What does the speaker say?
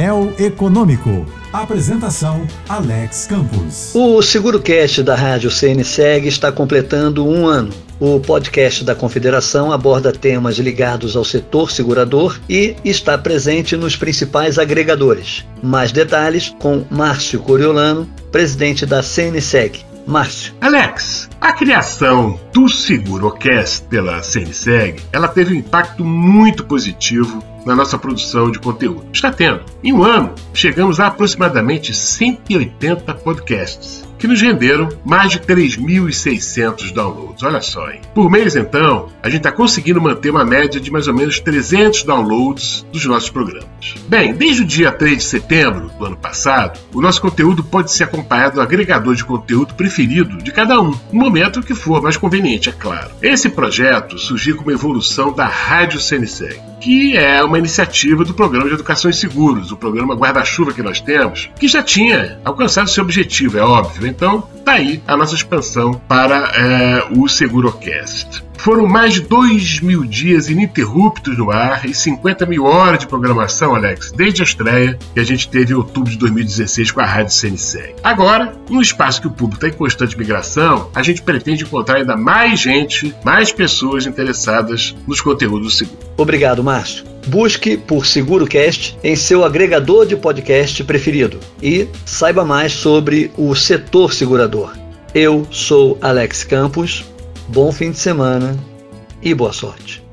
Painel Econômico. Apresentação Alex Campos. O SeguroCast da Rádio CNSEG está completando um ano. O podcast da Confederação aborda temas ligados ao setor segurador e está presente nos principais agregadores. Mais detalhes com Márcio Coriolano, presidente da CNSEG. Márcio. Alex, a criação do SeguroCast pela CNSEG, ela teve um impacto muito positivo na nossa produção de conteúdo. Está tendo. Em um ano, chegamos a aproximadamente 180 podcasts que nos renderam mais de 3.600 downloads. Olha só, hein? Por mês, então, a gente está conseguindo manter uma média de mais ou menos 300 downloads dos nossos programas. Bem, desde o dia 3 de setembro do ano passado, o nosso conteúdo pode ser acompanhado do agregador de conteúdo preferido de cada um, no momento que for mais conveniente, é claro. Esse projeto surgiu como evolução da Rádio CNSEG, que é uma iniciativa do Programa de Educação em Seguros, o programa guarda-chuva que nós temos, que já tinha alcançado seu objetivo, é óbvio, então, tá aí a nossa expansão para é, o SeguroCast. Foram mais de 2 mil dias ininterruptos no ar e 50 mil horas de programação, Alex, desde a estreia que a gente teve em outubro de 2016 com a Rádio CNC. Agora, num espaço que o público está em constante migração, a gente pretende encontrar ainda mais gente, mais pessoas interessadas nos conteúdos do seguro. Obrigado, Márcio. Busque por SeguroCast em seu agregador de podcast preferido e saiba mais sobre o setor segurador. Eu sou Alex Campos Bom fim de semana e boa sorte.